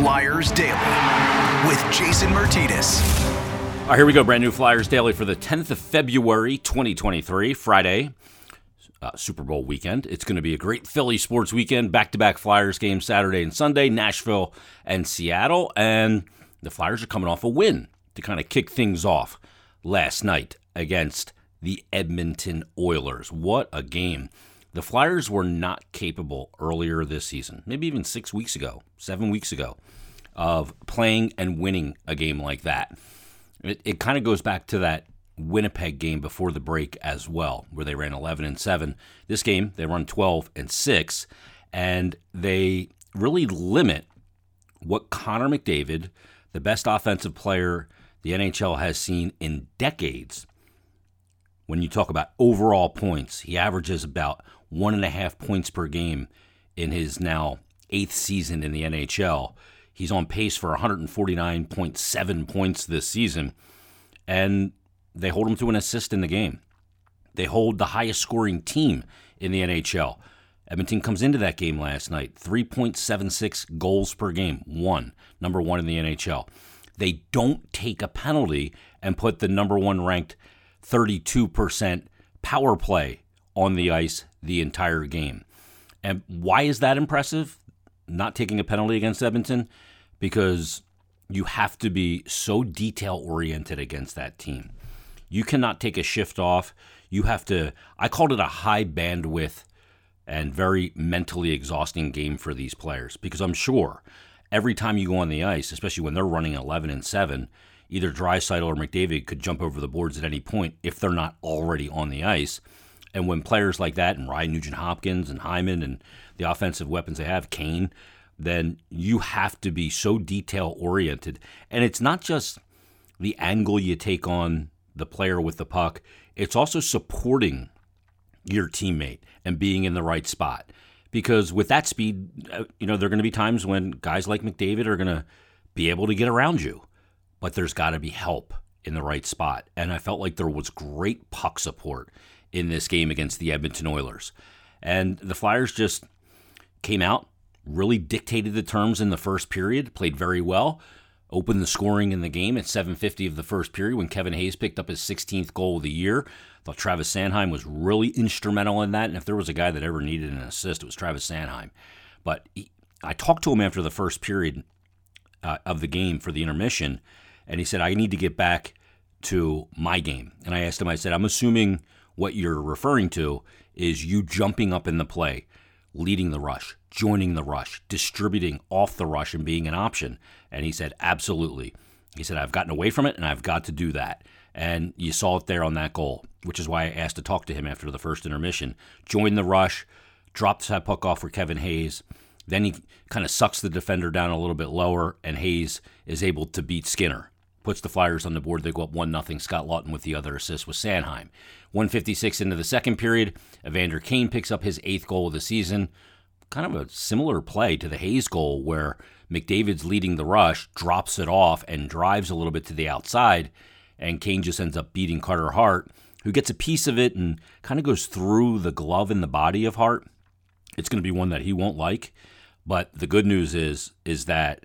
Flyers Daily with Jason Martinez. All right, here we go. Brand new Flyers Daily for the 10th of February, 2023, Friday, uh, Super Bowl weekend. It's going to be a great Philly sports weekend. Back to back Flyers games Saturday and Sunday, Nashville and Seattle. And the Flyers are coming off a win to kind of kick things off last night against the Edmonton Oilers. What a game. The Flyers were not capable earlier this season, maybe even six weeks ago, seven weeks ago, of playing and winning a game like that. It, it kind of goes back to that Winnipeg game before the break as well, where they ran 11 and 7. This game, they run 12 and 6, and they really limit what Connor McDavid, the best offensive player the NHL has seen in decades, when you talk about overall points, he averages about one and a half points per game in his now eighth season in the NHL. He's on pace for 149.7 points this season, and they hold him to an assist in the game. They hold the highest scoring team in the NHL. Edmonton comes into that game last night, 3.76 goals per game, one, number one in the NHL. They don't take a penalty and put the number one ranked 32% power play on the ice the entire game. And why is that impressive? Not taking a penalty against Edmonton? Because you have to be so detail oriented against that team. You cannot take a shift off. You have to, I called it a high bandwidth and very mentally exhausting game for these players because I'm sure every time you go on the ice, especially when they're running 11 and 7, either Draisaitl or McDavid could jump over the boards at any point if they're not already on the ice. And when players like that, and Ryan Nugent Hopkins and Hyman and the offensive weapons they have, Kane, then you have to be so detail oriented. And it's not just the angle you take on the player with the puck, it's also supporting your teammate and being in the right spot. Because with that speed, uh, you know, there are going to be times when guys like McDavid are going to be able to get around you but there's got to be help in the right spot. And I felt like there was great puck support in this game against the Edmonton Oilers. And the Flyers just came out, really dictated the terms in the first period, played very well, opened the scoring in the game at 7:50 of the first period when Kevin Hayes picked up his 16th goal of the year. I thought Travis Sanheim was really instrumental in that, and if there was a guy that ever needed an assist, it was Travis Sanheim. But he, I talked to him after the first period uh, of the game for the intermission, and he said, I need to get back to my game. And I asked him, I said, I'm assuming what you're referring to is you jumping up in the play, leading the rush, joining the rush, distributing off the rush, and being an option. And he said, Absolutely. He said, I've gotten away from it and I've got to do that. And you saw it there on that goal, which is why I asked to talk to him after the first intermission. Join the rush, dropped that puck off for Kevin Hayes. Then he kind of sucks the defender down a little bit lower, and Hayes is able to beat Skinner puts the Flyers on the board. They go up 1 0. Scott Laughton with the other assist with Sanheim. 156 into the second period, Evander Kane picks up his eighth goal of the season. Kind of a similar play to the Hayes goal where McDavid's leading the rush, drops it off, and drives a little bit to the outside. And Kane just ends up beating Carter Hart, who gets a piece of it and kind of goes through the glove in the body of Hart. It's going to be one that he won't like. But the good news is is that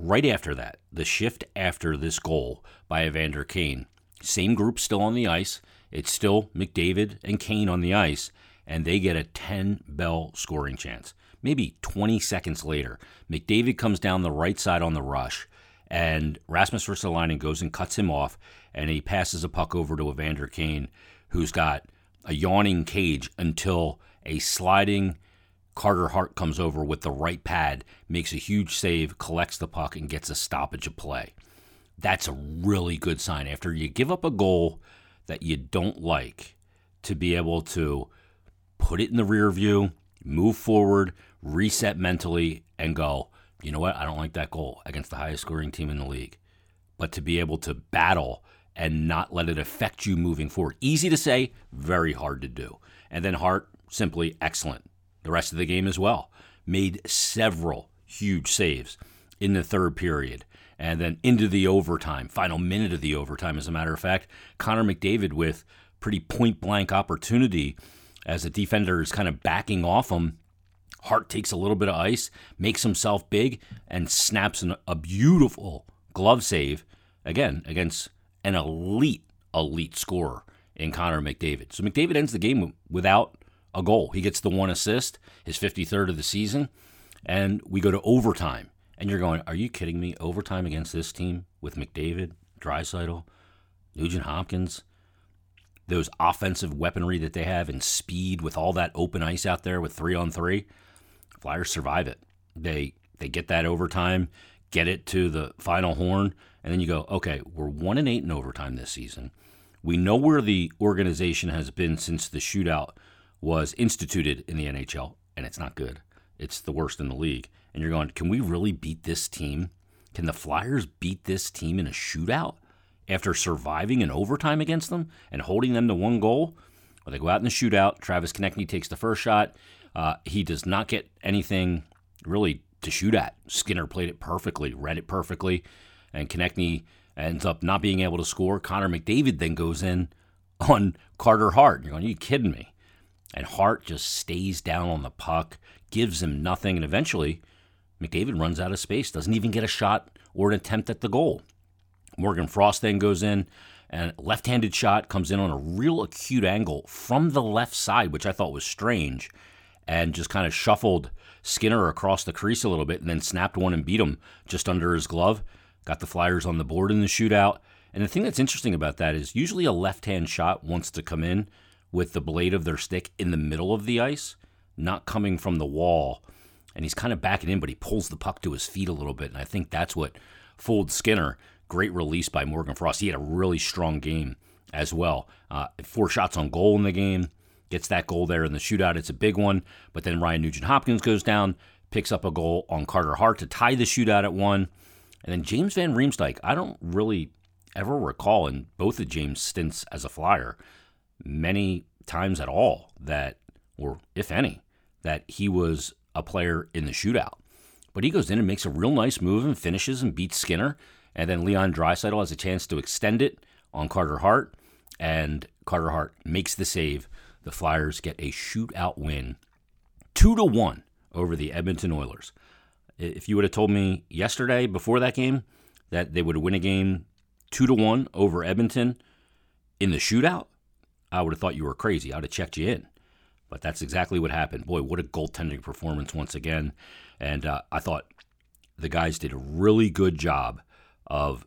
Right after that, the shift after this goal by Evander Kane, same group still on the ice. It's still McDavid and Kane on the ice, and they get a 10 bell scoring chance. Maybe 20 seconds later, McDavid comes down the right side on the rush, and Rasmus Ristolainen goes and cuts him off, and he passes a puck over to Evander Kane, who's got a yawning cage until a sliding Carter Hart comes over with the right pad, makes a huge save, collects the puck, and gets a stoppage of play. That's a really good sign. After you give up a goal that you don't like, to be able to put it in the rear view, move forward, reset mentally, and go, you know what? I don't like that goal against the highest scoring team in the league. But to be able to battle and not let it affect you moving forward. Easy to say, very hard to do. And then Hart, simply excellent the rest of the game as well. Made several huge saves in the third period and then into the overtime, final minute of the overtime, as a matter of fact. Connor McDavid with pretty point blank opportunity as the defender is kind of backing off him Hart takes a little bit of ice, makes himself big, and snaps an, a beautiful glove save again against an elite, elite scorer in Connor McDavid. So McDavid ends the game without a goal. He gets the one assist, his 53rd of the season, and we go to overtime. And you're going, are you kidding me? Overtime against this team with McDavid, Draisaitl, Nugent Hopkins, those offensive weaponry that they have and speed with all that open ice out there with three on three. Flyers survive it. They they get that overtime, get it to the final horn, and then you go, okay, we're one and eight in overtime this season. We know where the organization has been since the shootout was instituted in the NHL, and it's not good. It's the worst in the league. And you're going, can we really beat this team? Can the Flyers beat this team in a shootout after surviving an overtime against them and holding them to one goal? Well, they go out in the shootout. Travis Konecny takes the first shot. Uh, he does not get anything really to shoot at. Skinner played it perfectly, read it perfectly, and Konecny ends up not being able to score. Connor McDavid then goes in on Carter Hart. You're going, Are you kidding me? And Hart just stays down on the puck, gives him nothing, and eventually McDavid runs out of space, doesn't even get a shot or an attempt at the goal. Morgan Frost then goes in, and left handed shot comes in on a real acute angle from the left side, which I thought was strange, and just kind of shuffled Skinner across the crease a little bit and then snapped one and beat him just under his glove. Got the Flyers on the board in the shootout. And the thing that's interesting about that is usually a left hand shot wants to come in with the blade of their stick in the middle of the ice, not coming from the wall. And he's kind of backing in, but he pulls the puck to his feet a little bit. And I think that's what fooled Skinner. Great release by Morgan Frost. He had a really strong game as well. Uh, four shots on goal in the game. Gets that goal there in the shootout. It's a big one. But then Ryan Nugent Hopkins goes down, picks up a goal on Carter Hart to tie the shootout at one. And then James Van Riemsdyk, I don't really ever recall in both of James' stints as a flyer many times at all that, or if any, that he was a player in the shootout. But he goes in and makes a real nice move and finishes and beats Skinner. And then Leon Draisaitl has a chance to extend it on Carter Hart. And Carter Hart makes the save. The Flyers get a shootout win, two to one over the Edmonton Oilers. If you would have told me yesterday before that game that they would win a game two to one over Edmonton in the shootout, I would have thought you were crazy. I would have checked you in. But that's exactly what happened. Boy, what a goaltending performance once again. And uh, I thought the guys did a really good job of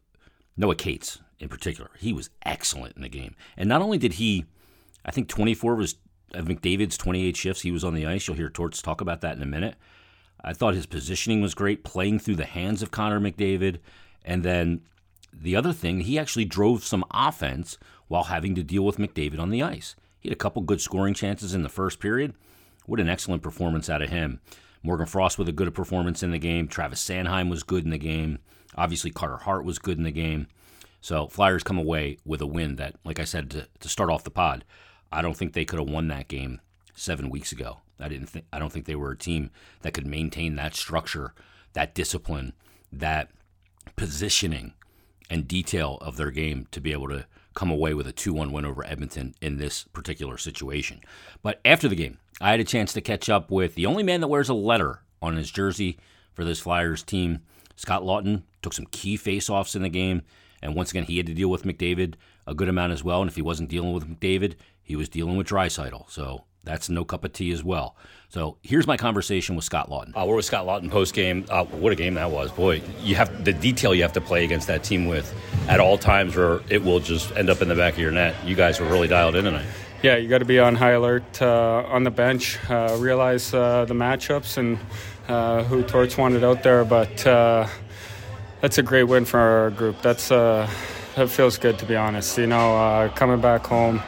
Noah Cates in particular. He was excellent in the game. And not only did he, I think 24 was of McDavid's 28 shifts, he was on the ice. You'll hear Torts talk about that in a minute. I thought his positioning was great, playing through the hands of Connor McDavid. And then the other thing, he actually drove some offense while having to deal with McDavid on the ice. He had a couple good scoring chances in the first period. What an excellent performance out of him. Morgan Frost with a good performance in the game. Travis Sanheim was good in the game. Obviously, Carter Hart was good in the game. So Flyers come away with a win that, like I said to, to start off the pod, I don't think they could have won that game seven weeks ago. I didn't think I don't think they were a team that could maintain that structure, that discipline, that positioning and detail of their game to be able to come away with a 2 1 win over Edmonton in this particular situation. But after the game, I had a chance to catch up with the only man that wears a letter on his jersey for this Flyers team. Scott Laughton took some key faceoffs in the game. And once again, he had to deal with McDavid a good amount as well. And if he wasn't dealing with McDavid, he was dealing with Draisaitl. So that's no cup of tea as well. So here's my conversation with Scott Laughton. Uh, we're with Scott Laughton post game. Uh, what a game that was, boy! You have the detail you have to play against that team with at all times, where it will just end up in the back of your net. You guys were really dialed in tonight. Yeah, you got to be on high alert uh, on the bench. Uh, realize uh, the matchups and uh, who Torts wanted out there, but that's a great win for our group. That's that feels good to be honest. You know, coming back home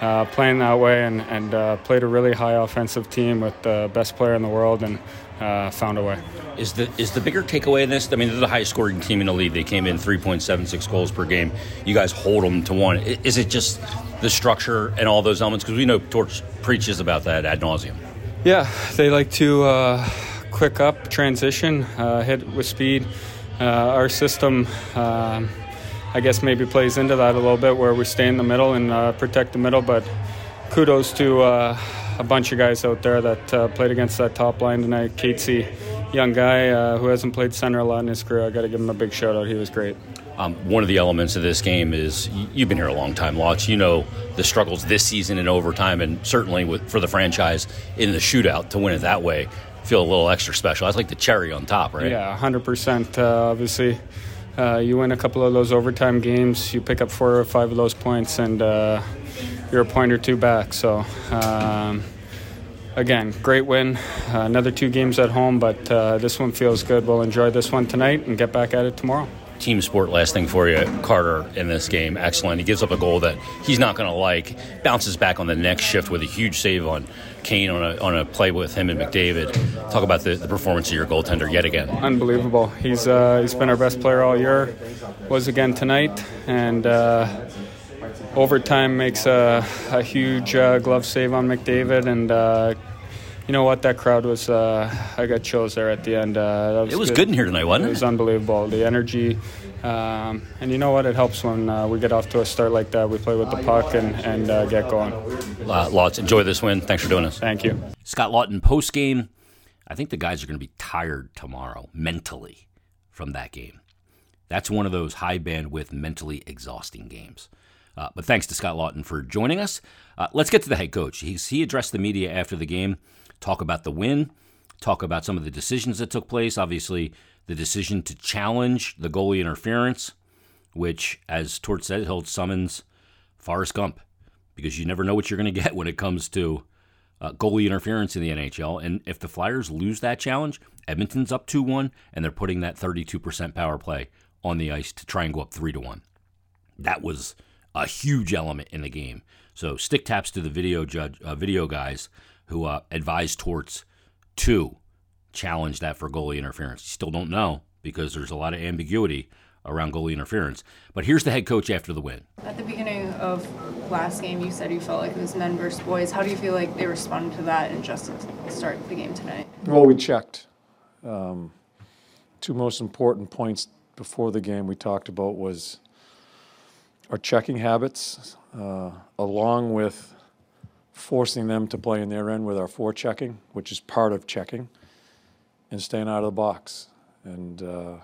uh, playing that way and, and uh, played a really high offensive team with the best player in the world and uh, found a way. Is the is the bigger takeaway in this? I mean, they're the highest scoring team in the league. They came in 3.76 goals per game. You guys hold them to one. Is it just the structure and all those elements? Because we know Torts preaches about that ad nauseum. Yeah, they like to uh, quick up, transition, uh, hit with speed. Uh, our system um, I guess maybe plays into that a little bit where we stay in the middle and uh, protect the middle. But kudos to uh, a bunch of guys out there that uh, played against that top line tonight. Casey, young guy uh, who hasn't played center a lot in his career. I got to give him a big shout out. He was great. Um, one of the elements of this game is you've been here a long time, Lots. You know the struggles this season in overtime, and certainly with, for the franchise in the shootout to win it that way. Feel a little extra special. That's like the cherry on top, right? Yeah, hundred uh, percent. Obviously, uh, you win a couple of those overtime games, you pick up four or five of those points, and uh, you're a point or two back. So. Um, again, great win. Uh, another two games at home, but uh, this one feels good. We'll enjoy this one tonight and get back at it tomorrow. Team sport, last thing for you. Carter in this game, excellent. He gives up a goal that he's not going to like, bounces back on the next shift with a huge save on Kane on a, on a play with him and McDavid. Talk about the, the performance of your goaltender yet again. Unbelievable. He's, uh, he's been our best player all year, was again tonight, and uh, overtime makes a, a huge uh, glove save on McDavid, and uh, you know what? That crowd was. Uh, I got chills there at the end. Uh, was it was good. good. in here tonight, wasn't it? It was unbelievable. The energy, um, and you know what? It helps when uh, we get off to a start like that. We play with the puck and and uh, get going. Lots. Enjoy this win. Thanks for doing this. Thank you, Scott Laughton. Post game, I think the guys are going to be tired tomorrow mentally from that game. That's one of those high bandwidth, mentally exhausting games. Uh, but thanks to Scott Laughton for joining us. Uh, let's get to the head coach. He's, he addressed the media after the game, talk about the win, talk about some of the decisions that took place. Obviously, the decision to challenge the goalie interference, which, as Tort said, held summons Forrest Gump, because you never know what you're going to get when it comes to uh, goalie interference in the NHL. And if the Flyers lose that challenge, Edmonton's up 2 1, and they're putting that 32% power play on the ice to try and go up 3 to 1. That was a huge element in the game. So stick taps to the video judge, uh, video guys who uh, advised Torts to challenge that for goalie interference. You still don't know because there's a lot of ambiguity around goalie interference. But here's the head coach after the win. At the beginning of last game, you said you felt like it was men versus boys. How do you feel like they responded to that and just to start the game tonight? Well, we checked. Um, two most important points before the game we talked about was our checking habits, uh, along with forcing them to play in their end with our forechecking, which is part of checking, and staying out of the box. And uh,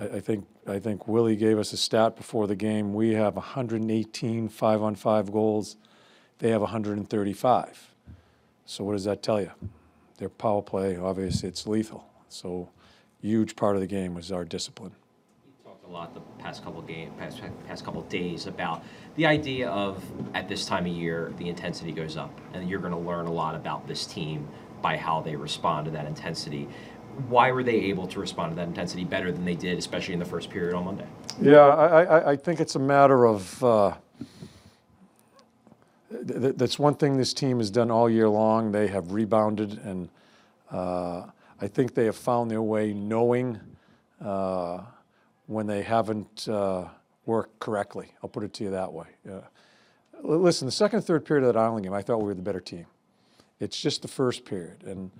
I, I, think I think Willie gave us a stat before the game. We have 118 five-on-five goals. They have 135. So what does that tell you? Their power play, obviously, it's lethal. So huge part of the game was our discipline a lot the past couple game past, past couple days about the idea of at this time of year the intensity goes up. And you're going to learn a lot about this team by how they respond to that intensity. Why were they able to respond to that intensity better than they did especially in the first period on monday? Yeah i, I, I think it's a matter of uh, th- that's one thing this team has done all year long. They have rebounded and uh, i think they have found their way knowing uh, when they haven't uh, worked correctly. I'll put it to you that way. Uh, listen, the second and third period of that Island game, I thought we were the better team. It's just the first period. And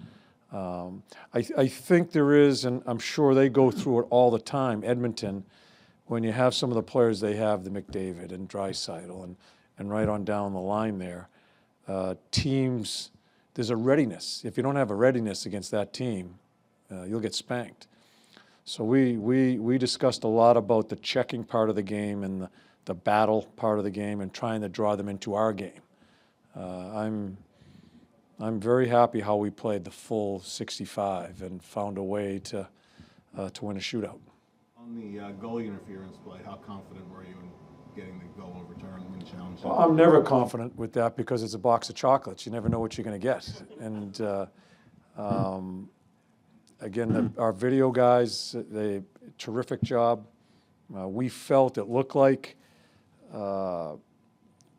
um, I, I think there is, and I'm sure they go through it all the time, Edmonton, when you have some of the players they have, the McDavid and Draisaitl and, and right on down the line there, uh, teams, there's a readiness. If you don't have a readiness against that team, uh, you'll get spanked. So we, we, we discussed a lot about the checking part of the game and the, the battle part of the game and trying to draw them into our game. Uh, I'm, I'm very happy how we played the full 65 and found a way to, uh, to win a shootout. On the uh, goalie interference play, how confident were you in getting the goal overturned and challenge? Well, I'm never confident with that because it's a box of chocolates. You never know what you're going to get. And uh, um, Again, the, our video guys, they terrific job. Uh, we felt it looked like uh,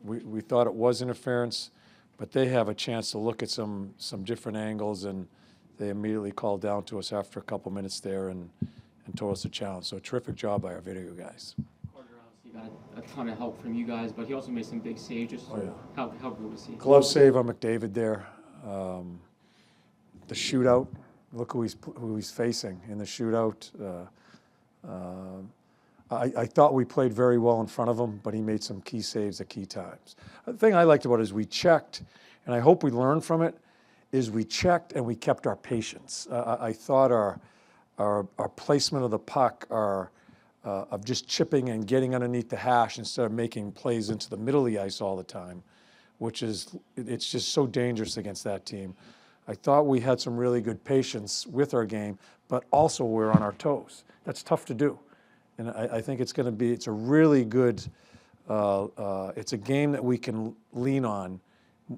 we, we thought it was interference, but they have a chance to look at some some different angles, and they immediately called down to us after a couple minutes there and and told us a challenge. So terrific job by our video guys. Carter obviously got a, ton of help from you guys, but he also made some big saves. Just oh, yeah. how how good was he? Glove save on McDavid there. Um, the shootout look who he's, who he's facing in the shootout. Uh, uh, I, I, thought we played very well in front of him, but he made some key saves at key times. The thing I liked about it is we checked, and I hope we learned from it, is we checked and we kept our patience. Uh, I, I, thought our, our, our placement of the puck, our uh, of just chipping and getting underneath the hash instead of making plays into the middle of the ice all the time, which is it's just so dangerous against that team. I thought we had some really good patience with our game, but also we're on our toes. That's tough to do, and I, I think it's going to be it's a really good. Uh, uh, it's a game that we can lean on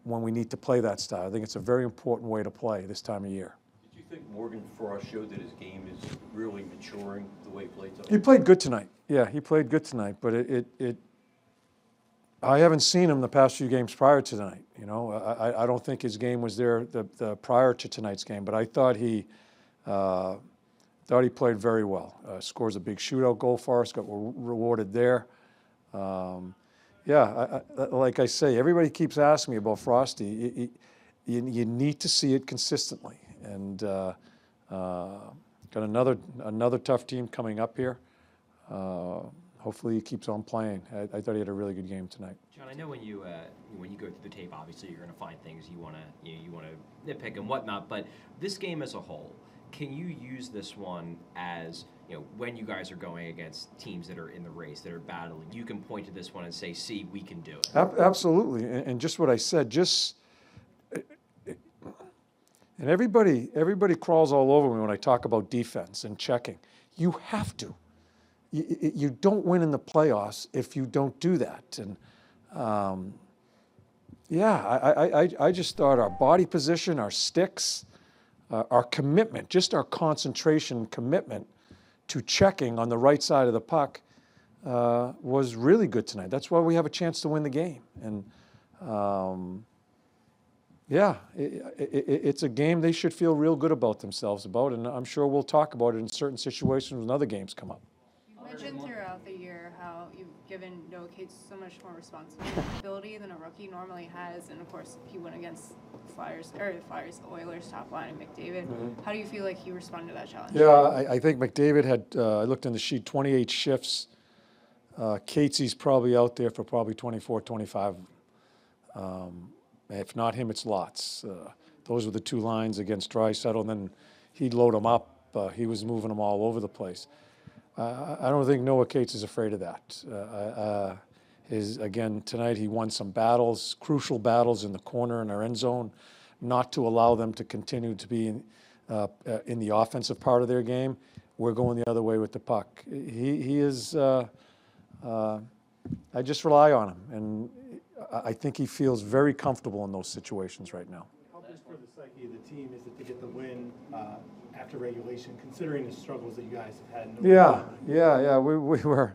when we need to play that style. I think it's a very important way to play this time of year Did you think Morgan Frost showed that his game is really maturing the way he played tonight? He played good tonight. Yeah, he played good tonight, but it, it, it I haven't seen him the past few games prior to tonight. You know, I, I don't think his game was there the, the prior to tonight's game, but I thought he uh, thought he played very well. Uh, scores a big shootout goal for us, got re- rewarded there. Um, yeah, I, I, like I say, everybody keeps asking me about Frosty. You, you, you, need to see it consistently and uh, uh, got another another tough team coming up here. Hopefully, he keeps on playing. I, I, thought he had a really good game tonight. John, I know when you uh, when you go through the tape, obviously you're going to find things you want to you, know, you want to nitpick and whatnot. But this game as a whole, can you use this one as you know when you guys are going against teams that are in the race that are battling? You can point to this one and say, "See, we can do it." Absolutely, and just what I said, just and everybody, everybody crawls all over me when I talk about defense and checking. You have to. You, you don't win in the playoffs if you don't do that. And um, yeah, I, I, I just thought our body position, our sticks, uh, our commitment, just our concentration commitment to checking on the right side of the puck uh, was really good tonight. That's why we have a chance to win the game. And um, yeah, it, it, it's a game they should feel real good about themselves about, and I'm sure we'll talk about it in certain situations when other games come up. You mentioned throughout the year how you've given Noah Cates so much more responsibility than a rookie normally has, and of course he went against the Flyers or the Flyers, the Oilers top line, and McDavid. Mm-hmm. How do you feel like he responded to that challenge? Yeah, I, I think McDavid had. Uh, I looked in the sheet, 28 shifts. Uh, Cates's probably out there for probably 24, 25. Um, if not him, it's Lots. Uh, those were the two lines against Draisaitl, and then he'd load them up. Uh, he was moving them all over the place. Uh, I don't think Noah Cates is afraid of that. Uh, uh, his, again, tonight he won some battles, crucial battles in the corner in our end zone, not to allow them to continue to be in, uh, in the offensive part of their game. We're going the other way with the puck. He, he is, I just rely on him. And I think he feels very comfortable in those situations right now. Helpless for the psyche of the team is it to get the win after regulation, considering the struggles that you guys have had. Yeah, yeah, yeah. We, we were.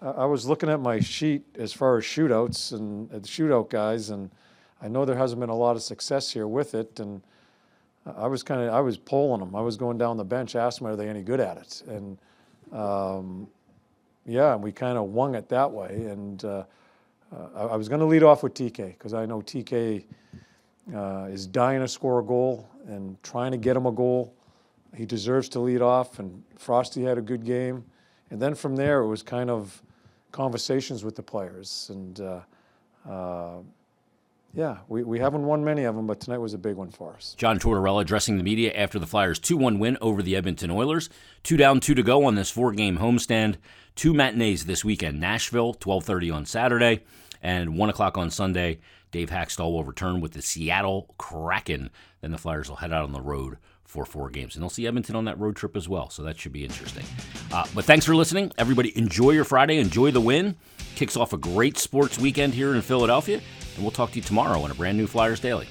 Uh, I was looking at my sheet as far as shootouts and uh, the shootout guys, and I know there hasn't been a lot of success here with it. And I was kind of I was polling them. I was going down the bench, asking them are they any good at it, and um, yeah, we kind of wung it that way. And uh, uh, I, I, was going to lead off with TK because I know TK uh, is dying to score a goal and trying to get him a goal. He deserves to lead off, and Frosty had a good game. And then from there, it was kind of conversations with the players. And uh, uh, yeah, we, we haven't won many of them, but tonight was a big one for us. John Tortorella addressing the media after the Flyers' 2 1 win over the Edmonton Oilers. Two down, two to go on this four game homestand. Two matinees this weekend Nashville, 12.30 on Saturday, and 1 o'clock on Sunday. Dave Hakstol will return with the Seattle Kraken. Then the Flyers will head out on the road for four games. And they'll see Edmonton on that road trip as well, so that should be interesting. Uh, but thanks for listening. Everybody, enjoy your Friday, enjoy the win. Kicks off a great sports weekend here in Philadelphia. And we'll talk to you tomorrow on a brand new Flyers Daily.